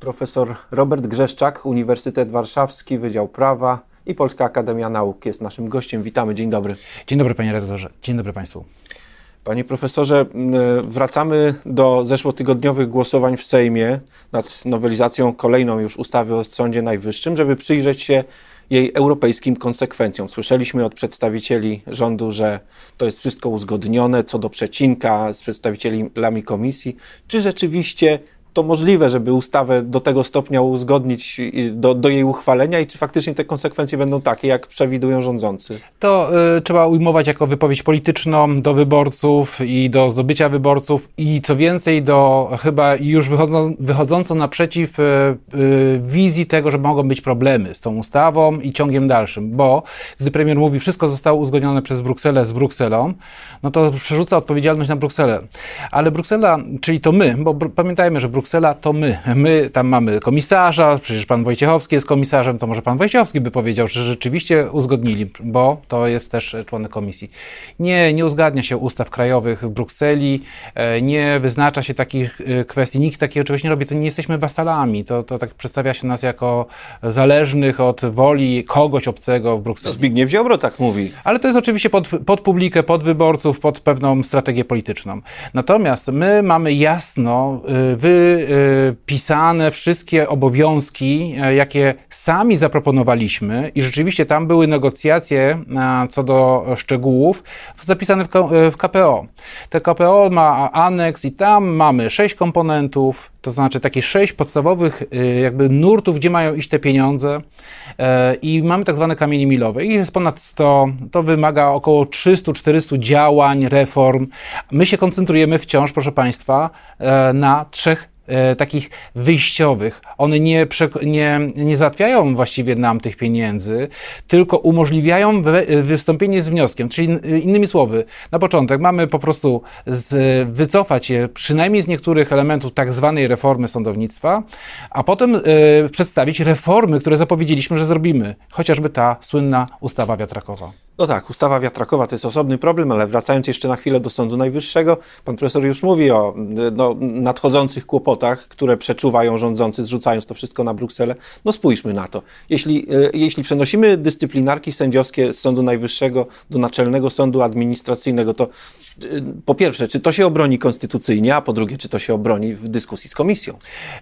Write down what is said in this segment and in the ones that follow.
Profesor Robert Grzeszczak, Uniwersytet Warszawski, Wydział Prawa i Polska Akademia Nauk jest naszym gościem. Witamy, dzień dobry. Dzień dobry panie redaktorze, dzień dobry państwu. Panie profesorze, wracamy do zeszłotygodniowych głosowań w Sejmie nad nowelizacją kolejną już ustawy o Sądzie Najwyższym, żeby przyjrzeć się jej europejskim konsekwencjom. Słyszeliśmy od przedstawicieli rządu, że to jest wszystko uzgodnione co do przecinka z przedstawicielami komisji. Czy rzeczywiście to możliwe, żeby ustawę do tego stopnia uzgodnić do, do jej uchwalenia i czy faktycznie te konsekwencje będą takie, jak przewidują rządzący? To y, trzeba ujmować jako wypowiedź polityczną do wyborców i do zdobycia wyborców i co więcej do chyba już wychodzą, wychodząco naprzeciw y, y, wizji tego, że mogą być problemy z tą ustawą i ciągiem dalszym, bo gdy premier mówi, wszystko zostało uzgodnione przez Brukselę z Brukselą, no to przerzuca odpowiedzialność na Brukselę. Ale Bruksela, czyli to my, bo pamiętajmy, że Bruksela Bruksela to my. My tam mamy komisarza, przecież pan Wojciechowski jest komisarzem, to może pan Wojciechowski by powiedział, że rzeczywiście uzgodnili, bo to jest też członek komisji. Nie, nie uzgadnia się ustaw krajowych w Brukseli, e, nie wyznacza się takich e, kwestii, nikt takiego czegoś nie robi, to nie jesteśmy wasalami, to, to tak przedstawia się nas jako zależnych od woli kogoś obcego w Brukseli. Zbigniew Ziobro tak mówi. Ale to jest oczywiście pod, pod publikę, pod wyborców, pod pewną strategię polityczną. Natomiast my mamy jasno e, wy wypisane wszystkie obowiązki, e, jakie sami zaproponowaliśmy i rzeczywiście tam były negocjacje e, co do szczegółów zapisane w KPO. Te KPO ma aneks i tam mamy sześć komponentów, to znaczy takie sześć podstawowych e, jakby nurtów, gdzie mają iść te pieniądze i mamy tak zwane kamienie milowe. Ich jest ponad 100, to wymaga około 300-400 działań, reform. My się koncentrujemy wciąż, proszę Państwa, na trzech e, takich wyjściowych. One nie, nie, nie załatwiają właściwie nam tych pieniędzy, tylko umożliwiają wy, wystąpienie z wnioskiem. Czyli innymi słowy, na początek mamy po prostu z, wycofać się przynajmniej z niektórych elementów tak zwanej reformy sądownictwa, a potem e, przedstawić reformy, które zapowiedzieliśmy, że zrobimy. Chociażby ta słynna ustawa wiatrakowa. No tak, ustawa wiatrakowa to jest osobny problem, ale wracając jeszcze na chwilę do Sądu Najwyższego, pan profesor już mówi o no, nadchodzących kłopotach, które przeczuwają rządzący, zrzucając to wszystko na Brukselę. No spójrzmy na to. Jeśli, e, jeśli przenosimy dyscyplinarki sędziowskie z Sądu Najwyższego do Naczelnego Sądu Administracyjnego, to po pierwsze, czy to się obroni konstytucyjnie, a po drugie, czy to się obroni w dyskusji z komisją?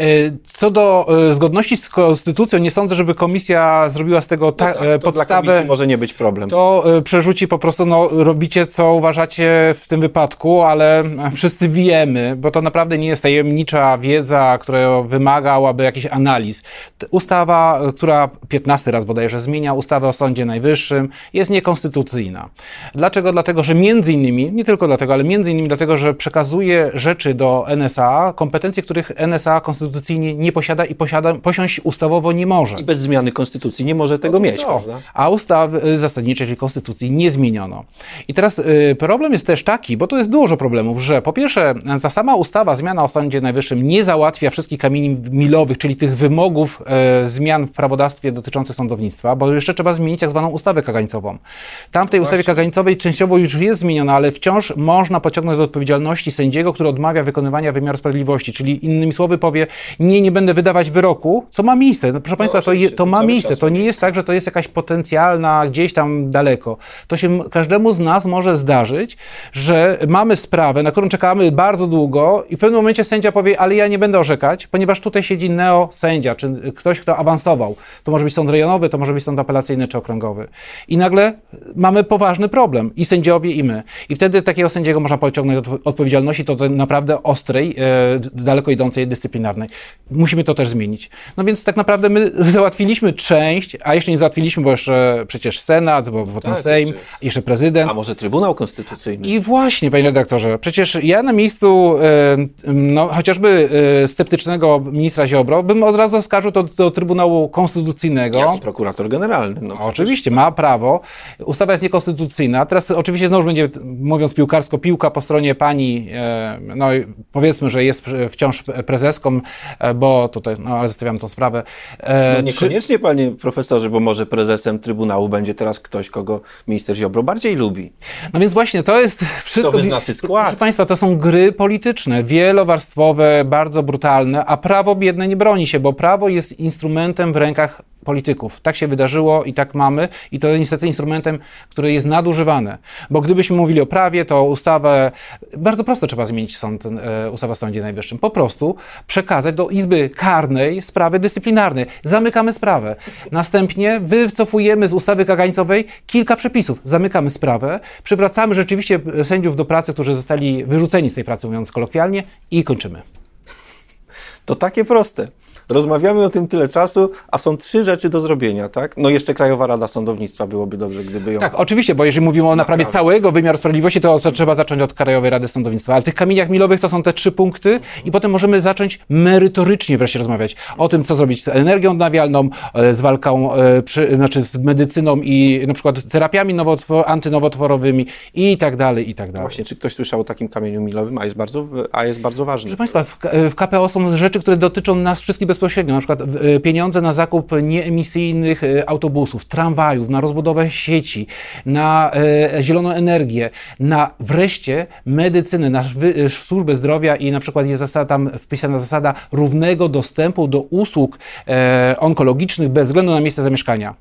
E, co do e, zgodności z konstytucją, nie sądzę, żeby komisja zrobiła z tego ta, no tak, e, podstawę. może nie być problem. To przerzuci po prostu, no, robicie co uważacie w tym wypadku, ale wszyscy wiemy, bo to naprawdę nie jest tajemnicza wiedza, która wymagałaby jakichś analiz. Ustawa, która 15 raz bodajże zmienia ustawę o Sądzie Najwyższym, jest niekonstytucyjna. Dlaczego? Dlatego, że między innymi, nie tylko tylko dlatego, ale między innymi dlatego, że przekazuje rzeczy do NSA, kompetencje, których NSA konstytucyjnie nie posiada i posiada, posiąść ustawowo nie może. I bez zmiany konstytucji nie może tego no mieć, to. prawda? A ustawy y, zasadniczej, czyli konstytucji, nie zmieniono. I teraz y, problem jest też taki, bo to jest dużo problemów, że po pierwsze, ta sama ustawa, zmiana o Sądzie Najwyższym nie załatwia wszystkich kamieni milowych, czyli tych wymogów y, zmian w prawodawstwie dotyczących sądownictwa, bo jeszcze trzeba zmienić tak zwaną ustawę kagańcową. Tam w tej ustawie kagańcowej częściowo już jest zmieniona, ale wciąż można pociągnąć do odpowiedzialności sędziego, który odmawia wykonywania wymiaru sprawiedliwości. Czyli innymi słowy powie, nie, nie będę wydawać wyroku, co ma miejsce. No, proszę no, Państwa, to, je, to ma miejsce. To nie jest tak, że to jest jakaś potencjalna gdzieś tam daleko. To się każdemu z nas może zdarzyć, że mamy sprawę, na którą czekamy bardzo długo i w pewnym momencie sędzia powie, ale ja nie będę orzekać, ponieważ tutaj siedzi neo sędzia, czy ktoś, kto awansował. To może być sąd rejonowy, to może być sąd apelacyjny czy okręgowy. I nagle mamy poważny problem. I sędziowie, i my. I wtedy takie takiego sędziego można pociągnąć do odpowiedzialności, to, to naprawdę ostrej, e, daleko idącej, dyscyplinarnej. Musimy to też zmienić. No więc tak naprawdę my załatwiliśmy część, a jeszcze nie załatwiliśmy, bo jeszcze przecież Senat, bo no potem tak, Sejm, jeszcze, jeszcze prezydent. A może Trybunał Konstytucyjny? I właśnie, panie redaktorze, przecież ja na miejscu e, no, chociażby e, sceptycznego ministra Ziobro bym od razu zaskarżył to do Trybunału Konstytucyjnego. Jak prokurator generalny. No, oczywiście, ma prawo. Ustawa jest niekonstytucyjna. Teraz oczywiście znowu będzie, mówiąc piłkę piłkarsko-piłka po stronie pani, e, no powiedzmy, że jest wciąż prezeską, e, bo tutaj, no ale zostawiam tą sprawę. E, no niekoniecznie, czy... panie profesorze, bo może prezesem Trybunału będzie teraz ktoś, kogo minister Ziobro bardziej lubi. No więc właśnie, to jest wszystko... To wyznaczy skład. Proszę państwa, to są gry polityczne, wielowarstwowe, bardzo brutalne, a prawo biedne nie broni się, bo prawo jest instrumentem w rękach polityków. Tak się wydarzyło i tak mamy, i to jest niestety instrumentem, który jest nadużywany. Bo gdybyśmy mówili o prawie, to ustawę, bardzo prosto trzeba zmienić sąd, e, ustawę o Sądzie Najwyższym. Po prostu przekazać do Izby Karnej sprawy dyscyplinarne. Zamykamy sprawę. Następnie wycofujemy z ustawy kagańcowej kilka przepisów. Zamykamy sprawę, przywracamy rzeczywiście sędziów do pracy, którzy zostali wyrzuceni z tej pracy, mówiąc kolokwialnie, i kończymy. To takie proste. Rozmawiamy o tym tyle czasu, a są trzy rzeczy do zrobienia, tak? No jeszcze Krajowa Rada Sądownictwa byłoby dobrze, gdyby ją... Tak, oczywiście, bo jeżeli mówimy o naprawie całego wymiaru sprawiedliwości, to trzeba zacząć od Krajowej Rady Sądownictwa. Ale tych kamieniach milowych to są te trzy punkty i potem możemy zacząć merytorycznie wreszcie rozmawiać o tym, co zrobić z energią odnawialną, e, z walką, e, przy, znaczy z medycyną i na przykład terapiami nowotwor, antynowotworowymi i tak dalej, i tak dalej. Właśnie, czy ktoś słyszał o takim kamieniu milowym, a jest bardzo, a jest bardzo ważny? Proszę Państwa, w, w KPO są rzeczy, które dotyczą nas wszystkich bezpośrednio, na przykład e, pieniądze na zakup nieemisyjnych e, autobusów, tramwajów, na rozbudowę sieci, na e, zieloną energię, na wreszcie medycynę, na służbę zdrowia i na przykład jest zasada, tam wpisana zasada równego dostępu do usług onkologicznych bez względu na miejsce zamieszkania.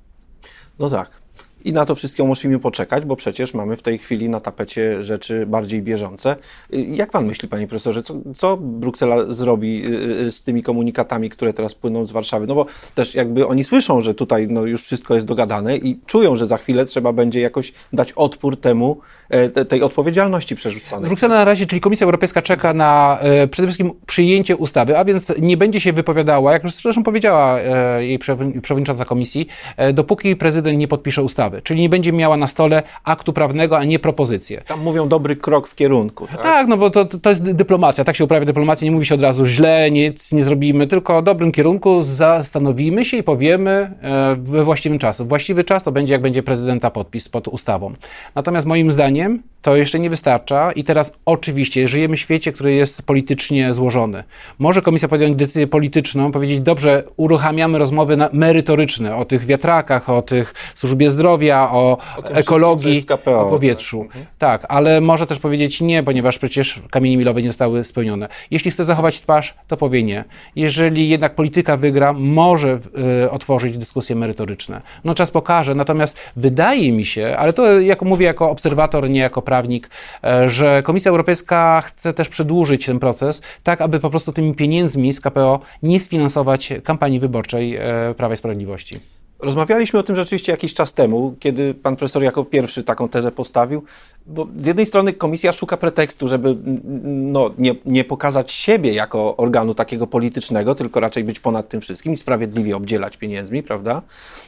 No tak. I na to wszystko musimy poczekać, bo przecież mamy w tej chwili na tapecie rzeczy bardziej bieżące. Jak pan myśli, panie profesorze, co, co Bruksela zrobi y, y, z tymi komunikatami, które teraz płyną z Warszawy? No bo też jakby oni słyszą, że tutaj no, już wszystko jest dogadane i czują, że za chwilę trzeba będzie jakoś dać odpór temu, e, tej odpowiedzialności przerzucanej. Bruksela na razie, czyli Komisja Europejska czeka na e, przede wszystkim przyjęcie ustawy, a więc nie będzie się wypowiadała, jak już zresztą powiedziała e, jej przewodnicząca komisji, dopóki prezydent nie podpisze ustawy czyli nie będzie miała na stole aktu prawnego, a nie propozycję. Tam mówią dobry krok w kierunku, tak? Tak, no bo to, to jest dyplomacja, tak się uprawia dyplomacja, nie mówi się od razu źle, nic nie zrobimy, tylko w dobrym kierunku zastanowimy się i powiemy e, we właściwym czasie. Właściwy czas to będzie, jak będzie prezydenta podpis pod ustawą. Natomiast moim zdaniem to jeszcze nie wystarcza i teraz oczywiście żyjemy w świecie, który jest politycznie złożony. Może komisja podjąć decyzję polityczną, powiedzieć, dobrze, uruchamiamy rozmowy merytoryczne o tych wiatrakach, o tych służbie zdrowia, o, o ekologii, KPO, o powietrzu. Tak. Mhm. tak, ale może też powiedzieć nie, ponieważ przecież kamienie milowe nie zostały spełnione. Jeśli chce zachować twarz, to powie nie. Jeżeli jednak polityka wygra, może y, otworzyć dyskusje merytoryczne. No czas pokaże, natomiast wydaje mi się, ale to jako mówię jako obserwator, nie jako prawnik, e, że Komisja Europejska chce też przedłużyć ten proces, tak aby po prostu tymi pieniędzmi z KPO nie sfinansować kampanii wyborczej e, Prawa i Sprawiedliwości. Rozmawialiśmy o tym rzeczywiście jakiś czas temu, kiedy pan profesor jako pierwszy taką tezę postawił, bo z jednej strony komisja szuka pretekstu, żeby no, nie, nie pokazać siebie jako organu takiego politycznego, tylko raczej być ponad tym wszystkim i sprawiedliwie obdzielać pieniędzmi, prawda?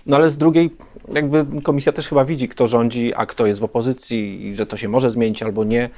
No ale z drugiej, jakby komisja też chyba widzi, kto rządzi, a kto jest w opozycji i że to się może zmienić albo nie.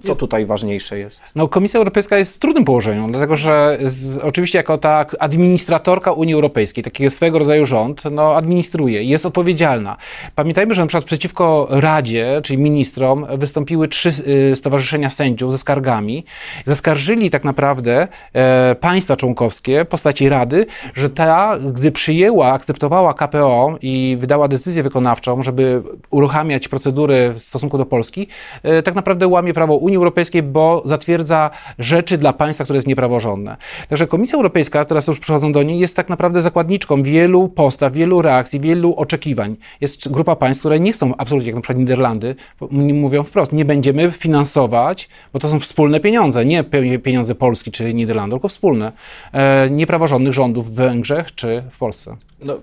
Co tutaj ważniejsze jest? No, Komisja Europejska jest w trudnym położeniu, dlatego że z, oczywiście jako ta administratorka Unii Europejskiej, takiego swego rodzaju rząd, no administruje, jest odpowiedzialna. Pamiętajmy, że na przykład przeciwko Radzie, czyli ministrom, wystąpiły trzy y, stowarzyszenia sędziów ze skargami. Zaskarżyli tak naprawdę e, państwa członkowskie postaci Rady, że ta, gdy przyjęła, akceptowała KPO i wydała decyzję wykonawczą, żeby uruchamiać procedury w stosunku do Polski, e, tak naprawdę łamie prawo Unii Europejskiej, bo zatwierdza rzeczy dla państwa, które jest niepraworządne. Także Komisja Europejska, teraz już przychodzą do niej, jest tak naprawdę zakładniczką wielu postaw, wielu reakcji, wielu oczekiwań. Jest grupa państw, które nie chcą absolutnie, jak na przykład Niderlandy, mówią wprost, nie będziemy finansować, bo to są wspólne pieniądze, nie pieniądze Polski czy Niderlandów, tylko wspólne, e, niepraworządnych rządów w Węgrzech czy w Polsce. No, e,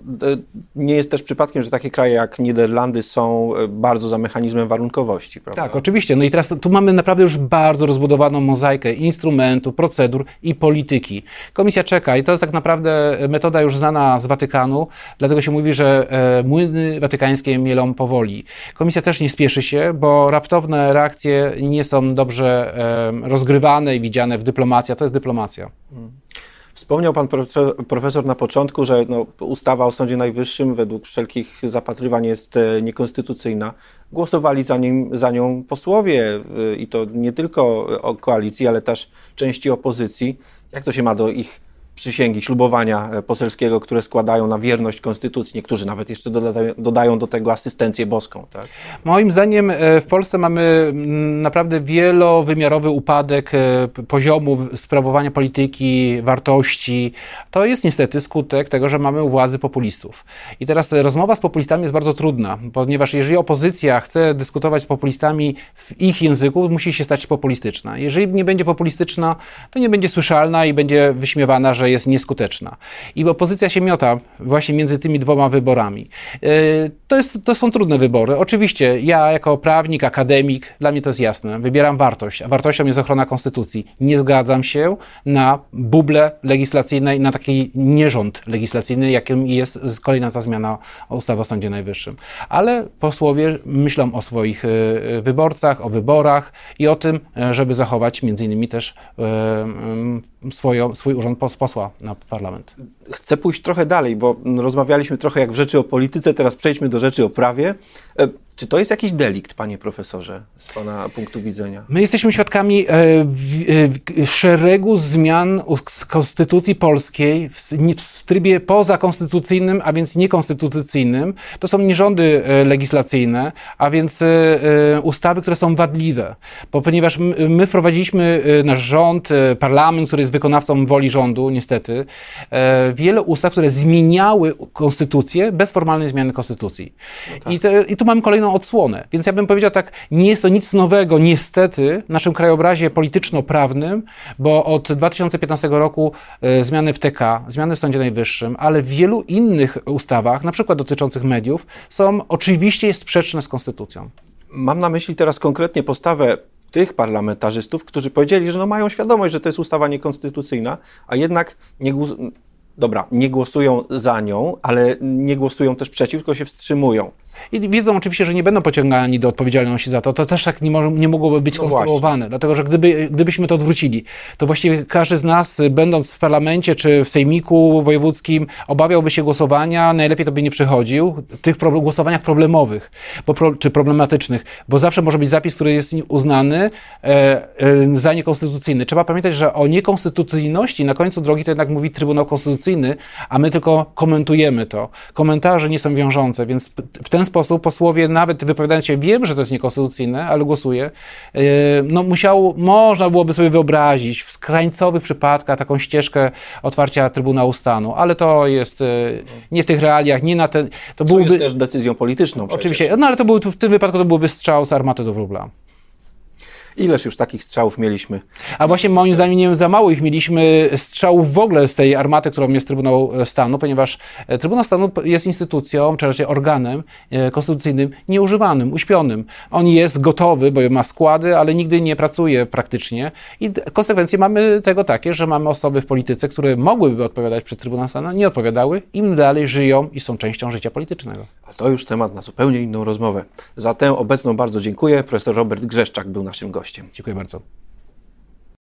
nie jest też przypadkiem, że takie kraje jak Niderlandy są e, bardzo za mechanizmem warunkowości, prawda? Tak, oczywiście. No i teraz tu mamy naprawdę już bardzo rozbudowaną mozaikę instrumentów, procedur i polityki. Komisja czeka i to jest tak naprawdę metoda już znana z Watykanu, dlatego się mówi, że młyny watykańskie mielą powoli. Komisja też nie spieszy się, bo raptowne reakcje nie są dobrze rozgrywane i widziane w dyplomacji, a to jest dyplomacja. Hmm. Wspomniał pan profesor na początku, że no, ustawa o Sądzie Najwyższym według wszelkich zapatrywań jest e, niekonstytucyjna. Głosowali za, nim, za nią posłowie e, i to nie tylko koalicji, ale też części opozycji. Jak to się ma do ich przysięgi, ślubowania e, poselskiego, które składają na wierność konstytucji. Niektórzy nawet jeszcze dodają, dodają do tego asystencję boską. Tak? Moim zdaniem e, w Polsce mamy mm, naprawdę wielowymiarowy upadek e, poziomu sprawowania polityki, wartości. To jest niestety skutek tego, że mamy u władzy populistów. I teraz rozmowa z populistami jest bardzo trudna, ponieważ jeżeli opozycja chce dyskutować z populistami w ich języku, musi się stać populistyczna. Jeżeli nie będzie populistyczna, to nie będzie słyszalna i będzie wyśmiewana, że jest nieskuteczna. I opozycja się miota właśnie między tymi dwoma wyborami. E, to, jest, to są trudne wybory. Oczywiście ja jako prawnik, akademik, dla mnie to jest jasne, wybieram wartość, a wartością jest ochrona konstytucji. Nie zgadzam się na buble legislacyjnej, na taki nierząd legislacyjny, jakim jest kolejna ta zmiana ustawy o Sądzie Najwyższym. Ale posłowie myślą o swoich e, wyborcach, o wyborach i o tym, e, żeby zachować między innymi też swoją, swój urząd posła na parlament. Chcę pójść trochę dalej, bo rozmawialiśmy trochę jak w rzeczy o polityce, teraz przejdźmy do rzeczy o prawie. E, czy to jest jakiś delikt, panie profesorze, z pana punktu widzenia? My jesteśmy świadkami e, e, szeregu zmian konstytucji polskiej w trybie pozakonstytucyjnym, a więc niekonstytucyjnym. To są nierządy legislacyjne, a więc ustawy, które są wadliwe. Bo ponieważ my wprowadziliśmy nasz rząd, parlament, który jest wykonawcą woli rządu, niestety, wiele ustaw, które zmieniały konstytucję bez formalnej zmiany konstytucji. No tak. I, te, I tu mamy kolejną odsłonę. Więc ja bym powiedział tak, nie jest to nic nowego, niestety, w naszym krajobrazie polityczno-prawnym, bo od 2015 roku e, zmiany w TK, zmiany w Sądzie Najwyższym, ale w wielu innych ustawach, na przykład dotyczących mediów, są oczywiście sprzeczne z konstytucją. Mam na myśli teraz konkretnie postawę tych parlamentarzystów, którzy powiedzieli, że no mają świadomość, że to jest ustawa niekonstytucyjna, a jednak nie, dobra, nie głosują za nią, ale nie głosują też przeciw, tylko się wstrzymują. I wiedzą oczywiście, że nie będą pociągani do odpowiedzialności za to. To też tak nie, może, nie mogłoby być no konstruowane, właśnie. dlatego że gdyby, gdybyśmy to odwrócili, to właściwie każdy z nas, będąc w parlamencie czy w sejmiku wojewódzkim, obawiałby się głosowania, najlepiej to by nie przychodził, tych pro, głosowaniach problemowych bo pro, czy problematycznych, bo zawsze może być zapis, który jest uznany e, e, za niekonstytucyjny. Trzeba pamiętać, że o niekonstytucyjności na końcu drogi to jednak mówi Trybunał Konstytucyjny, a my tylko komentujemy to. Komentarze nie są wiążące, więc w ten sposób posłowie, nawet wypowiadając się, wiem, że to jest niekonstytucyjne, ale głosuję, e, no musiał, można byłoby sobie wyobrazić w skrańcowych przypadkach taką ścieżkę otwarcia Trybunału Stanu, ale to jest e, nie w tych realiach, nie na ten... To byłby, jest też decyzją polityczną przecież. Oczywiście, no ale to był, w tym wypadku to byłby strzał z armaty do wróbla. Ileż już takich strzałów mieliśmy? A właśnie moim zdaniem nie za mało ich mieliśmy strzałów w ogóle z tej armaty, którą jest Trybunał Stanu, ponieważ e, Trybunał Stanu jest instytucją, czy raczej organem e, konstytucyjnym nieużywanym, uśpionym. On jest gotowy, bo ma składy, ale nigdy nie pracuje praktycznie i konsekwencje mamy tego takie, że mamy osoby w polityce, które mogłyby odpowiadać przed Trybunałem Stanu, nie odpowiadały, im dalej żyją i są częścią życia politycznego. A to już temat na zupełnie inną rozmowę. Za tę obecną bardzo dziękuję. Profesor Robert Grzeszczak był naszym gościem gościem. Dziękuję bardzo.